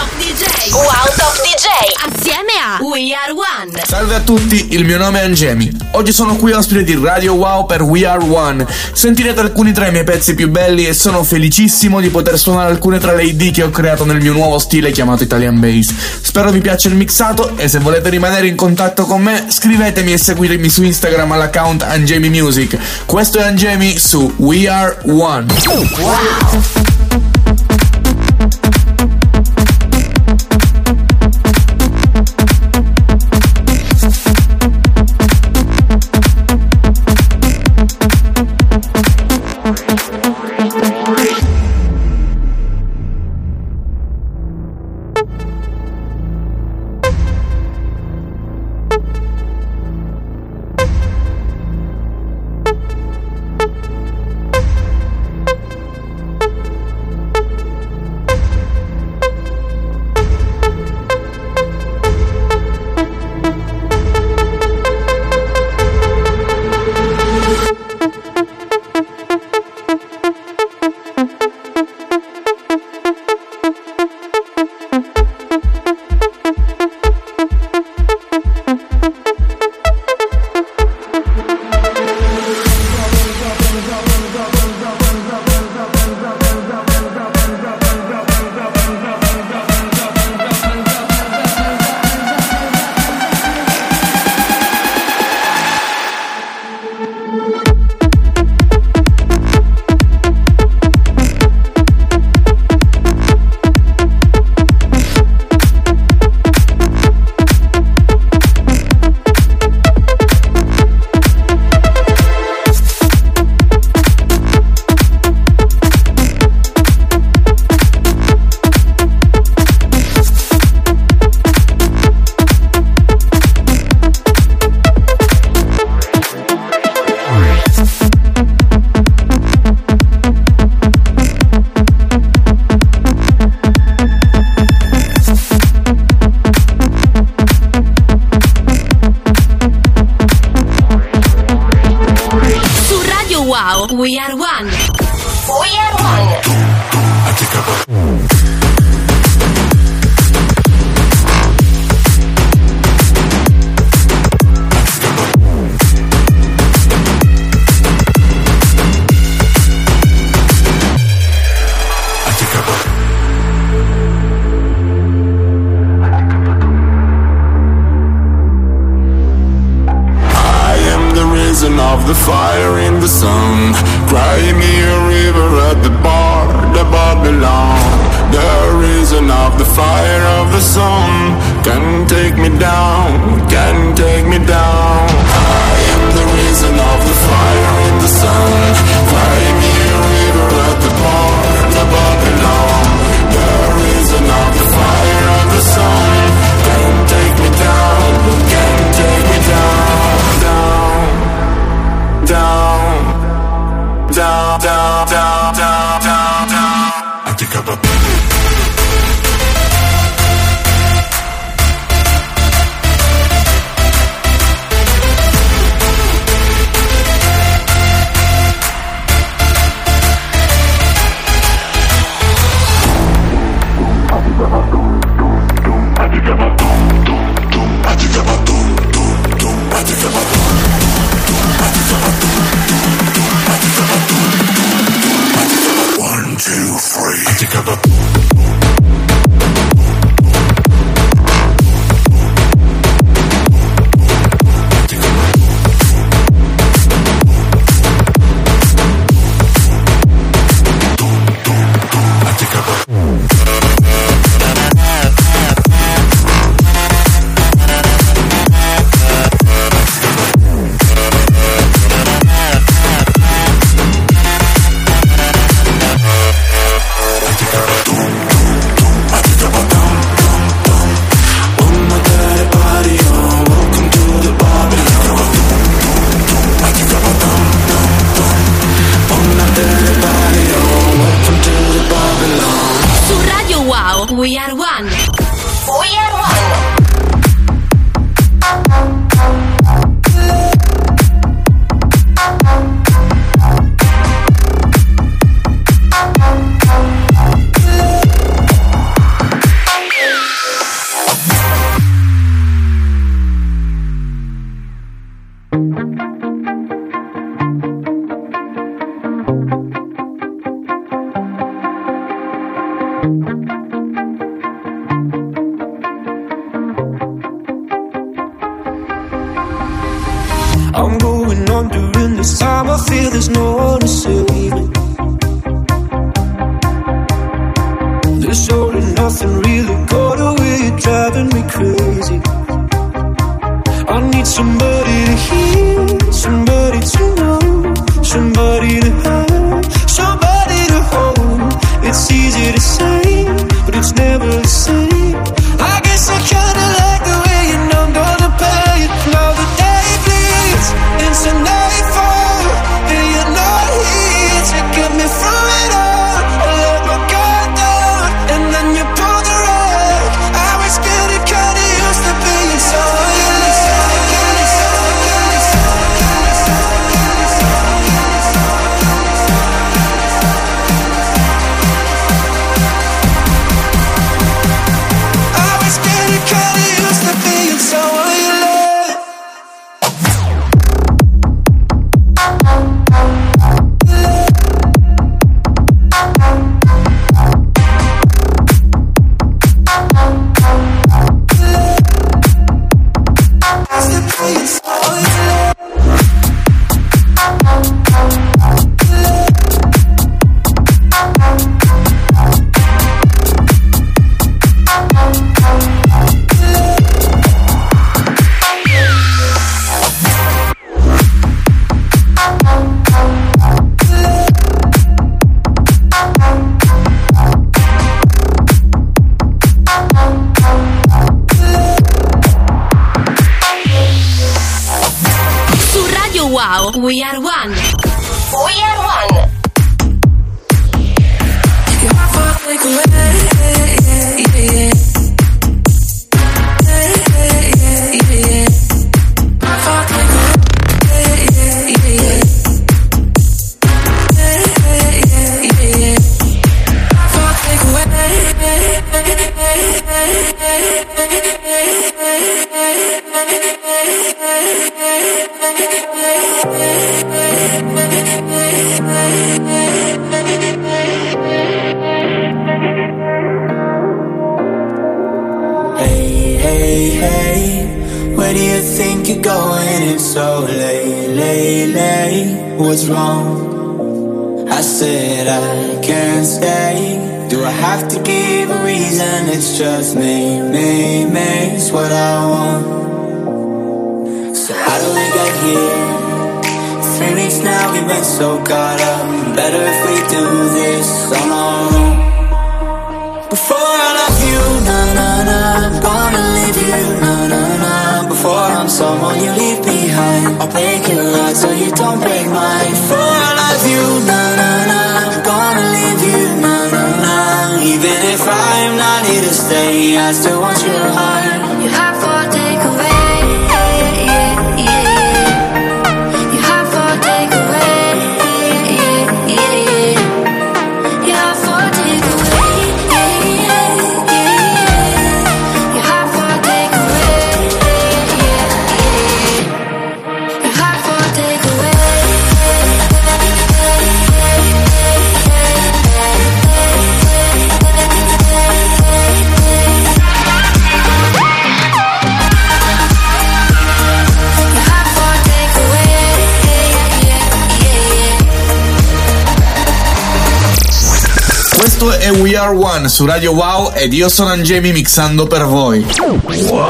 Top DJ. Wow Top DJ. Assieme a We Are One. Salve a tutti, il mio nome è Angemi. Oggi sono qui ospite di Radio Wow per We Are One. Sentirete alcuni tra i miei pezzi più belli e sono felicissimo di poter suonare alcune tra le ID che ho creato nel mio nuovo stile chiamato Italian Bass. Spero vi piaccia il mixato e se volete rimanere in contatto con me scrivetemi e seguitemi su Instagram all'account Angemi Music. Questo è Angemi su We Are One. Wow. was What's wrong? I said I can't stay. Do I have to give a reason? It's just me, me, me. It's what I want. So how do we get here? Three weeks now, we've been so caught up. Better if we do this on our own. Before I love you, na na na, gonna leave you, na na na. Before I'm someone you leave I'll break your heart so you don't break mine. Before I love you, na na na, I'm gonna leave you, na na na. Even if I'm not here to stay, I still want your heart. You have We Are One su Radio Wow ed io sono Angemi mixando per voi. Got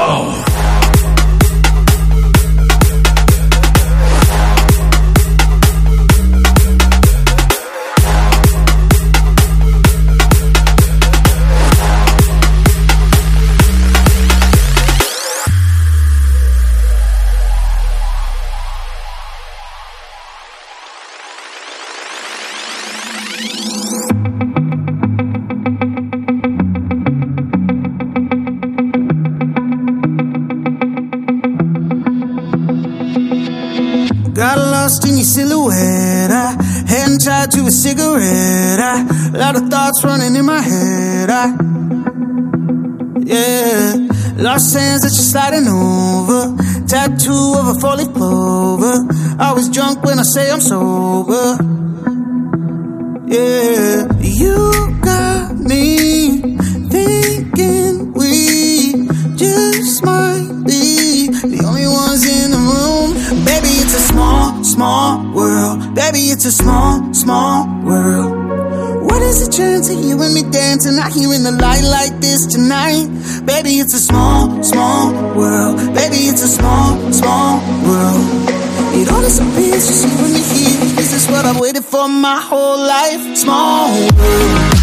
sands that you're sliding over. Tattoo of a four leaf clover. I was drunk when I say I'm sober. Yeah, you got me thinking we just might be the only ones in the room. Baby, it's a small, small world. Baby, it's a small, small world chance of you and me dancing not here in the light like this tonight. Baby, it's a small, small world. Baby, it's a small, small world. It all disappears, just you when you're here. This is what I've waited for my whole life. Small world.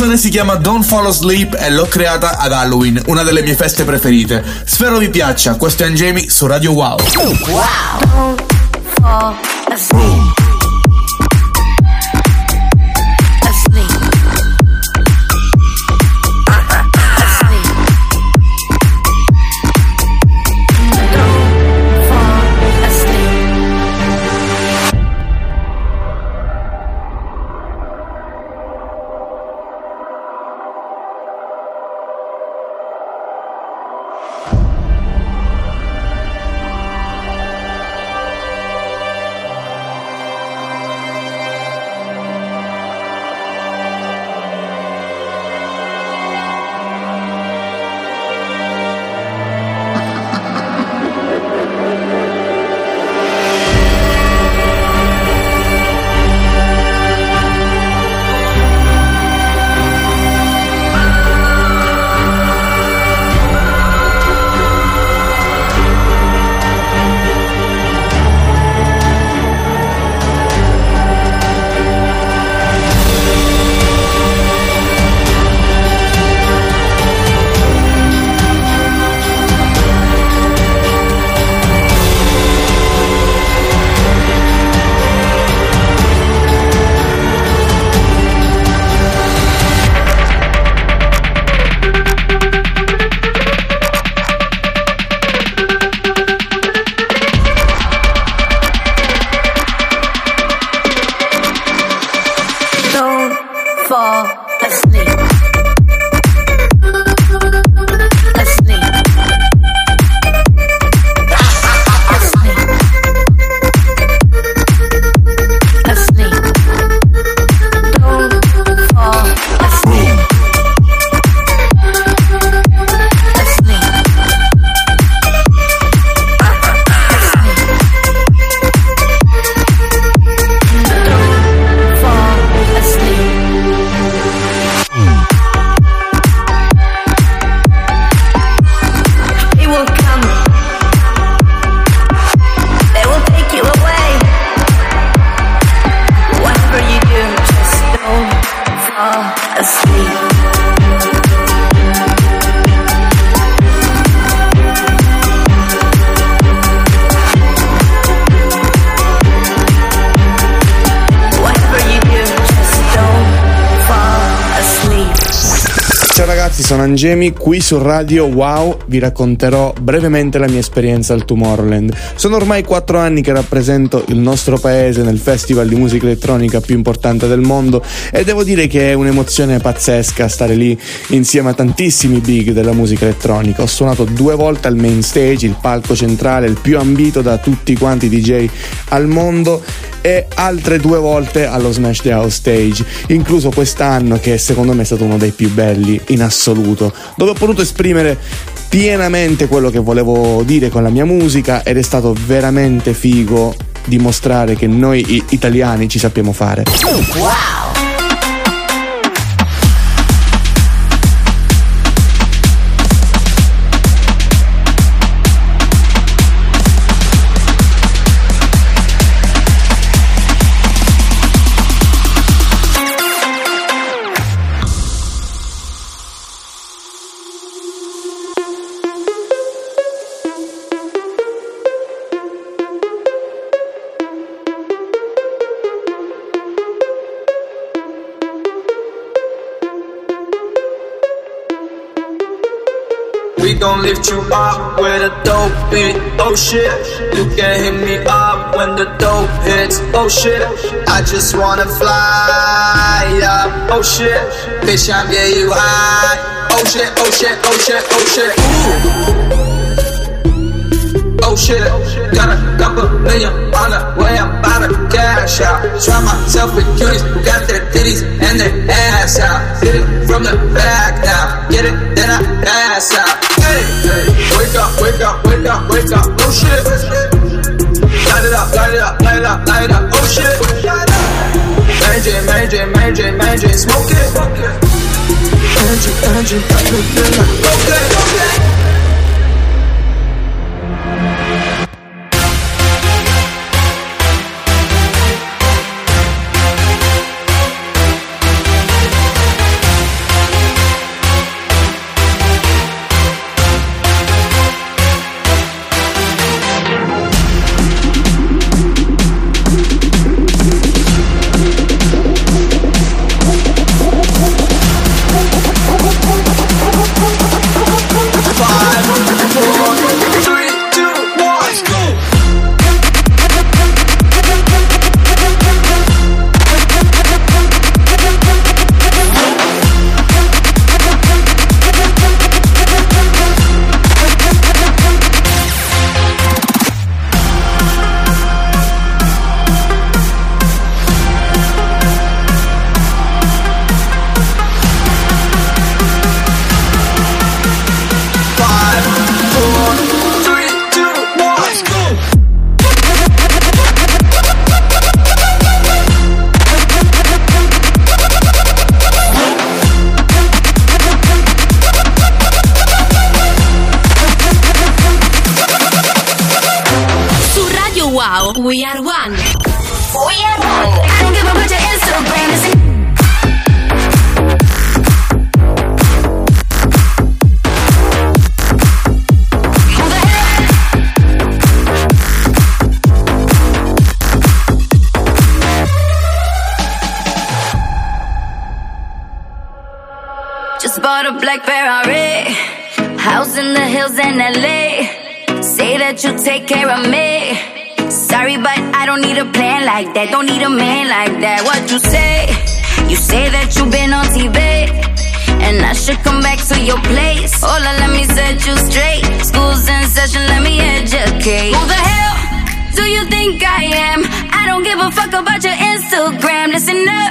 Canzone si chiama Don't Fall Asleep e l'ho creata ad Halloween, una delle mie feste preferite. Spero vi piaccia, questo è Angemi su Radio Wow. fall asleep. Asleep. Angemi, qui su Radio Wow vi racconterò brevemente la mia esperienza al Tomorrowland. Sono ormai quattro anni che rappresento il nostro paese nel festival di musica elettronica più importante del mondo e devo dire che è un'emozione pazzesca stare lì insieme a tantissimi big della musica elettronica. Ho suonato due volte al main stage, il palco centrale, il più ambito da tutti quanti i DJ al mondo e altre due volte allo Smash the House Stage, incluso quest'anno che secondo me è stato uno dei più belli in assoluto, dove ho potuto esprimere pienamente quello che volevo dire con la mia musica ed è stato veramente figo dimostrare che noi italiani ci sappiamo fare. We with a dope beat. Oh shit, you can hit me up when the dope hits. Oh shit, I just wanna fly up. Oh shit, bitch, I'm yeah you high. Oh shit, oh shit, oh shit, oh shit. Ooh. Oh shit, got Mucho está A Ferrari, house in the hills in LA. Say that you take care of me. Sorry, but I don't need a plan like that. Don't need a man like that. What you say? You say that you've been on TV. And I should come back to your place. Hola, let me set you straight. School's in session, let me educate. Who the hell do you think I am? I don't give a fuck about your Instagram. Listen up,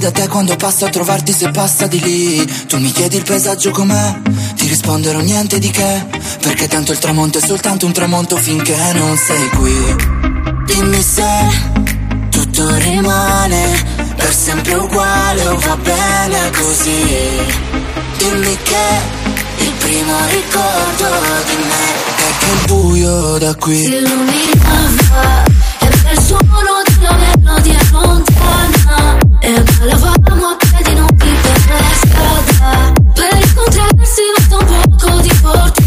da te quando passo a trovarti se passa di lì. Tu mi chiedi il paesaggio com'è, ti risponderò niente di che Perché tanto il tramonto è soltanto un tramonto finché non sei qui. Dimmi se tutto rimane per sempre uguale o va bene così. Dimmi che il primo ricordo di me è che il buio da qui Si illuminava e per il suono di una di lontana É lavava a moto di non ti interessa da Per incontrarsi basta un pouco de fortuna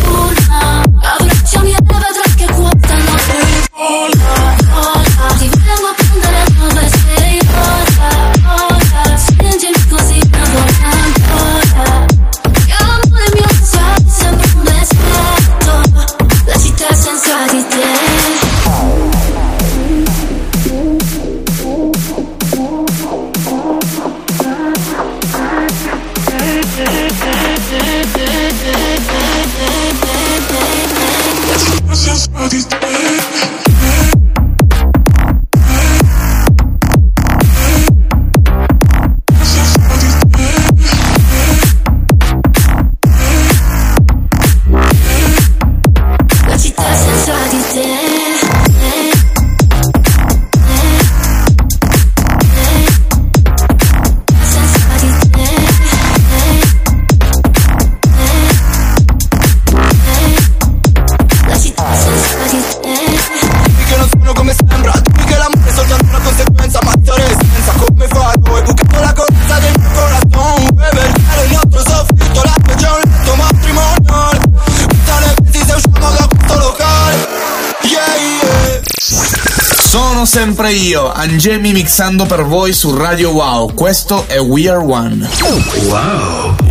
sempre io, Angemi mixando per voi su Radio Wow. Questo è We Are One. Wow.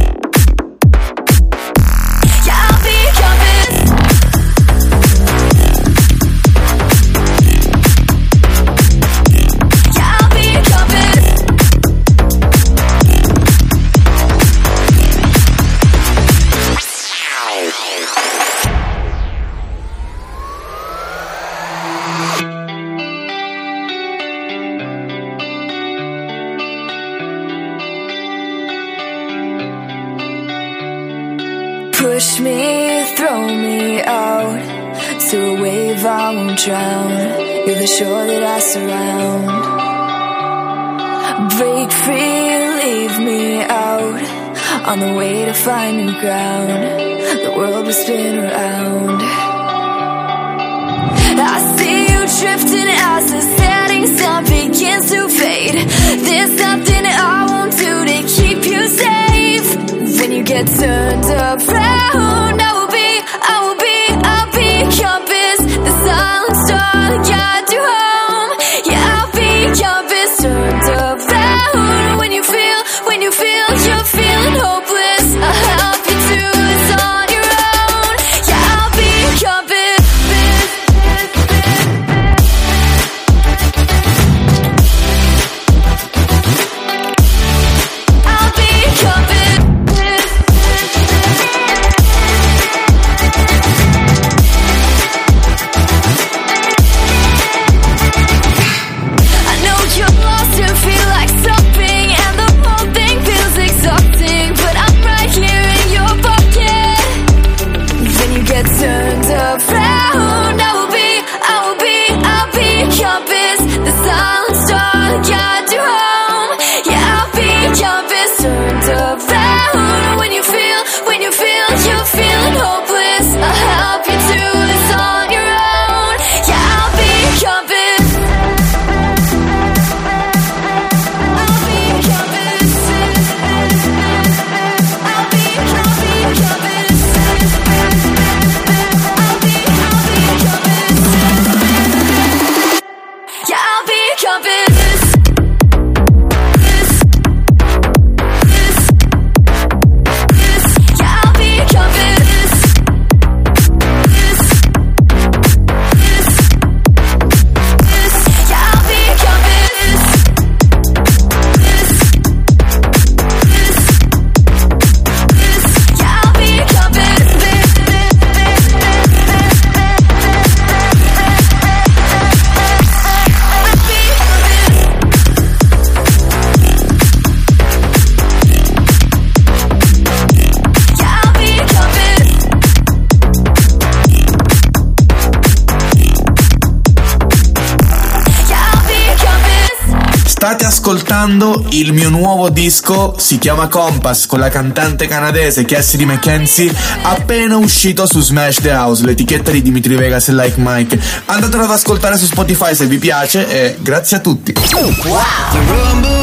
ascoltando il mio nuovo disco, si chiama Compass, con la cantante canadese Cassidy McKenzie, appena uscito su Smash the House, l'etichetta di Dimitri Vegas e Like Mike. Andatelo ad ascoltare su Spotify se vi piace e grazie a tutti. Wow.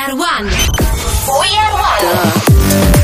We are one. We are one.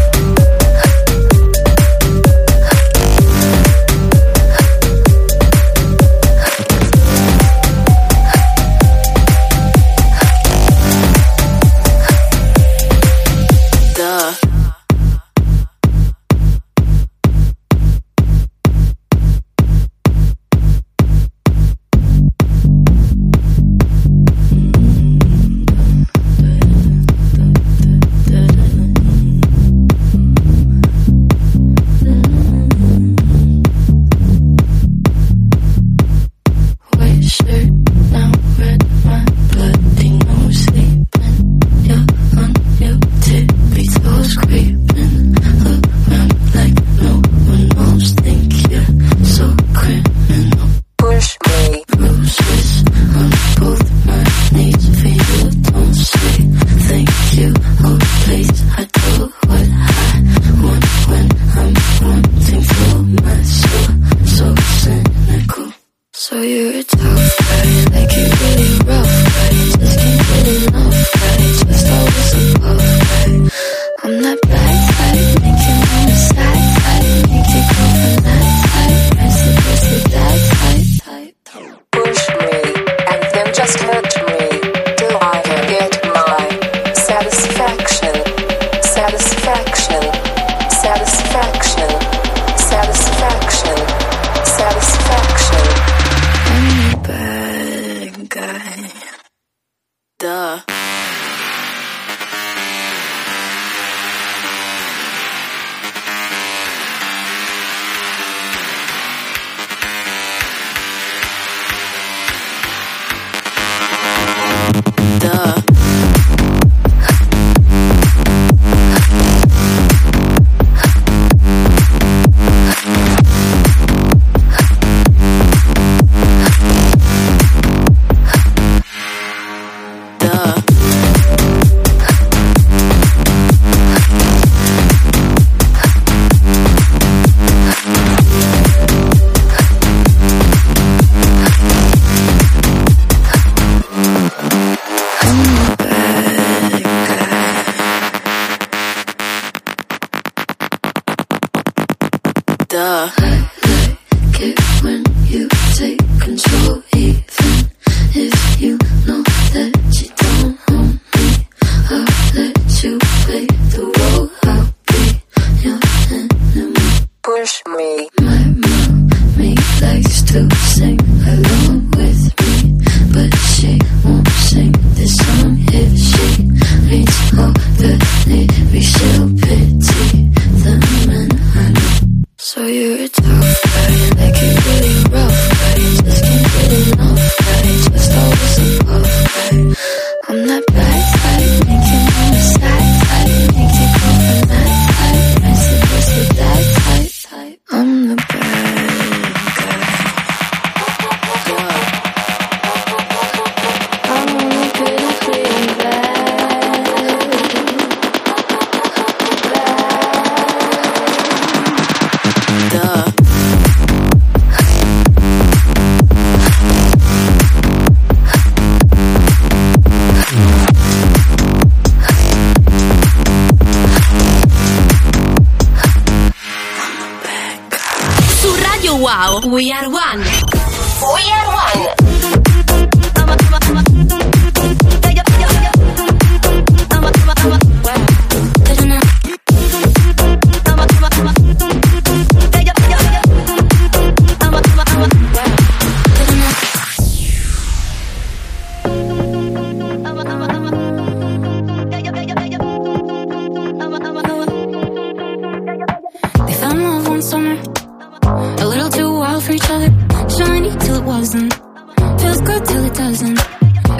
was good till it doesn't.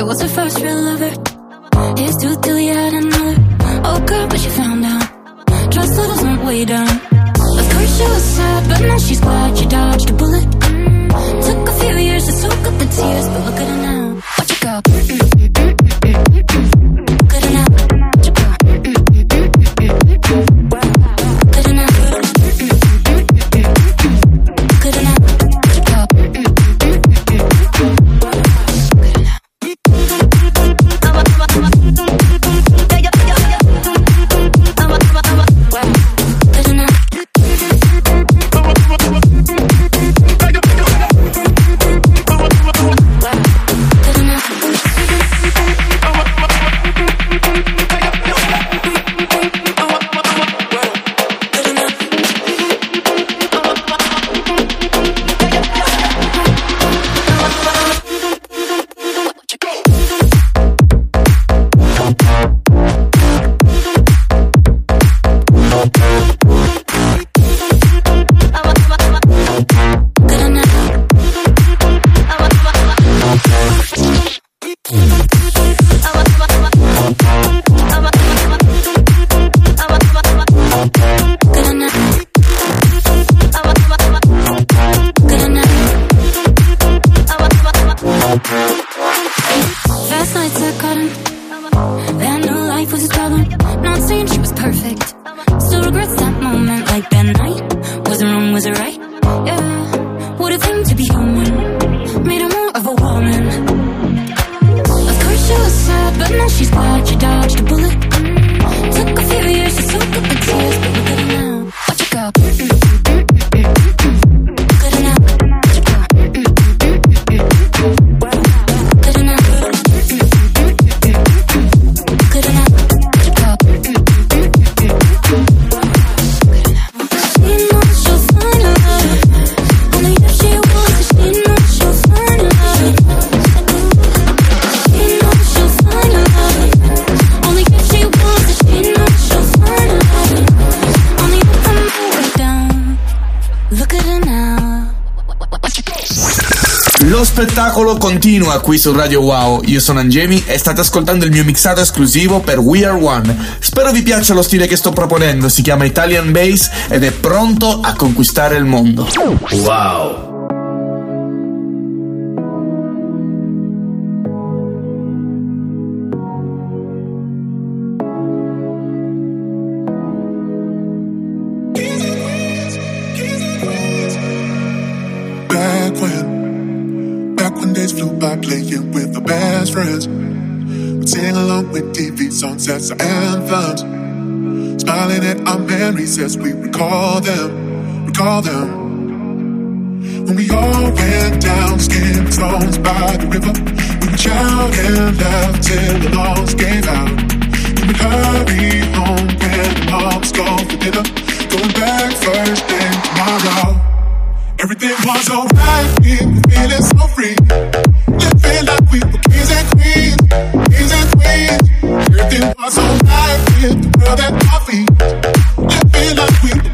It was her first real lover. His tooth till he had another. Oh girl, but she found out. Trust levels went way down. Of course she was sad, but now she's glad she dodged a bullet. Mm. Took a few years to soak up the tears, but look at her now. Watch it go. Thank you. Spettacolo continua qui su Radio Wow. Io sono Angemi e state ascoltando il mio mixato esclusivo per We Are One. Spero vi piaccia lo stile che sto proponendo. Si chiama Italian Bass ed è pronto a conquistare il mondo. Wow. Flew by playing with the best friends. We'd sing along with TV songs as our anthems. Smiling at our memories as we recall them, recall them. When we all went down skin stones by the river, we would shout and laugh till the lungs gave out. We would hurry home when mom's gone for dinner, going back first thing tomorrow. Everything was alright, we were feeling so free. Living like we were kings and queens, kings and queens. Everything was alright with the world at our feet. Living like we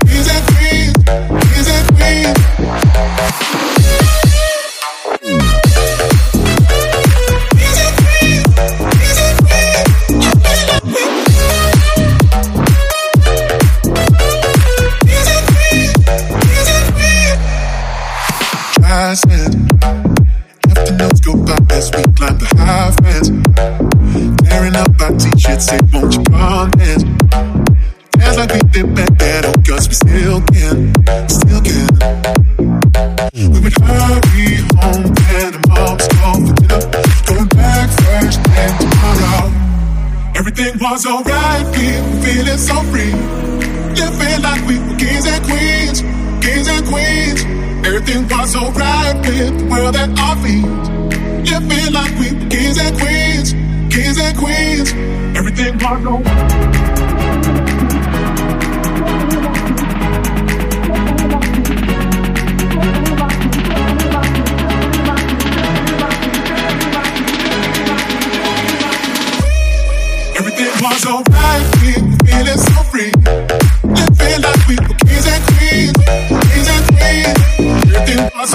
Was alright, were feeling so free. Living like we were kings and queens, kings and queens. Everything was alright with the world at our feet. Living like we were kings and queens, kings and queens. Everything was alright. Alright, we feeling so free. Like we kings and queens, kings and queens. Everything was.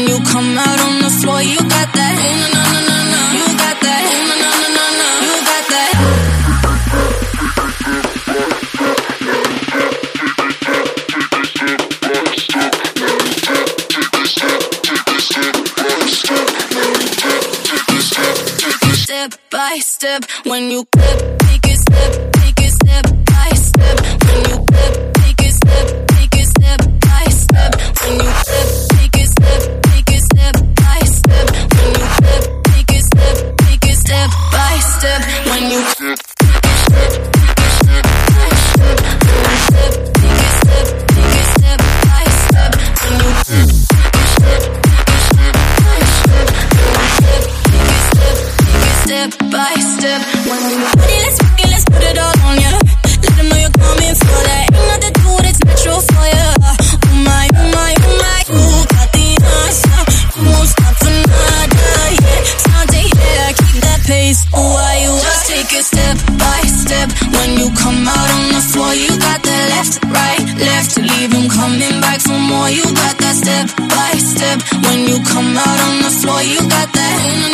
When you come out on the floor, you got that. come out on the floor, you got that left, right, left. Leave them coming back for more, you got that step by step. When you come out on the floor, you got that.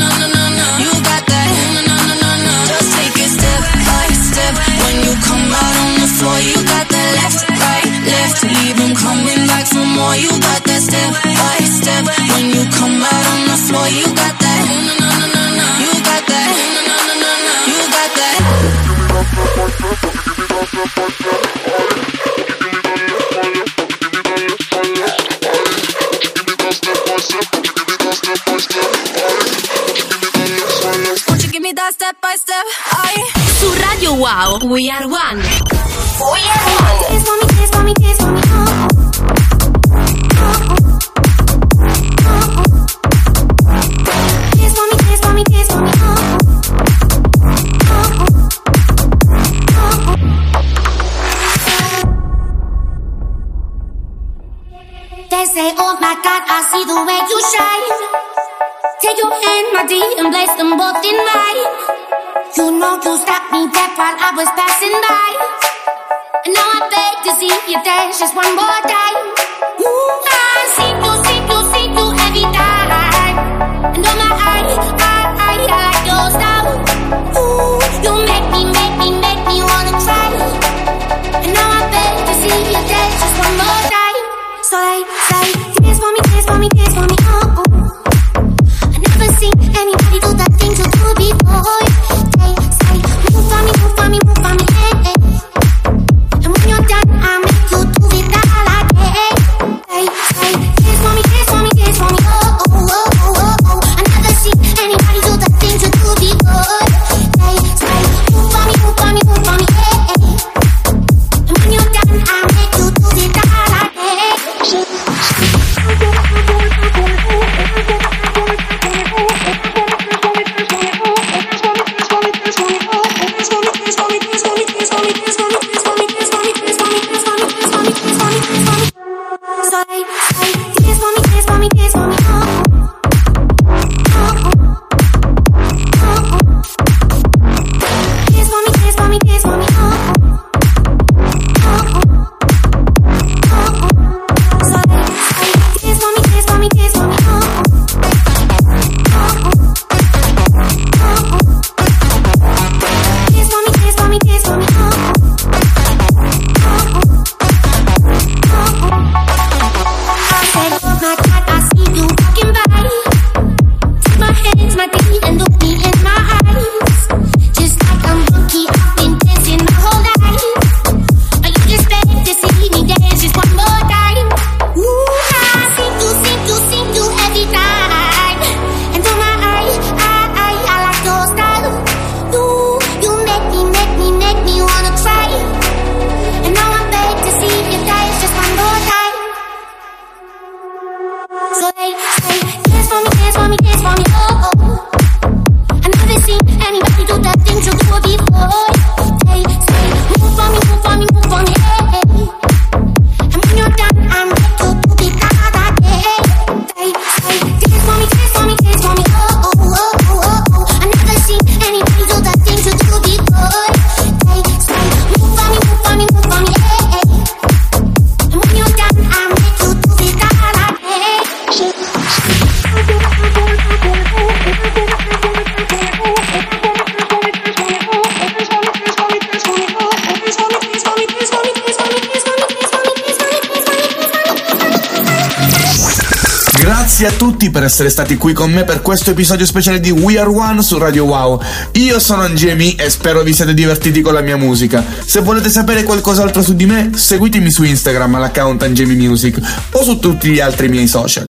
We are one. We are one. Dance for me, dance for me, dance for me. Oh. They say, oh my God, I see the way you shine. Take your hand, my dear, and place them both in mine. You know you stop me dead. just one more time. essere stati qui con me per questo episodio speciale di We Are One su Radio Wow. Io sono Angemi e spero vi siate divertiti con la mia musica. Se volete sapere qualcos'altro su di me, seguitemi su Instagram all'account Angemi Music o su tutti gli altri miei social.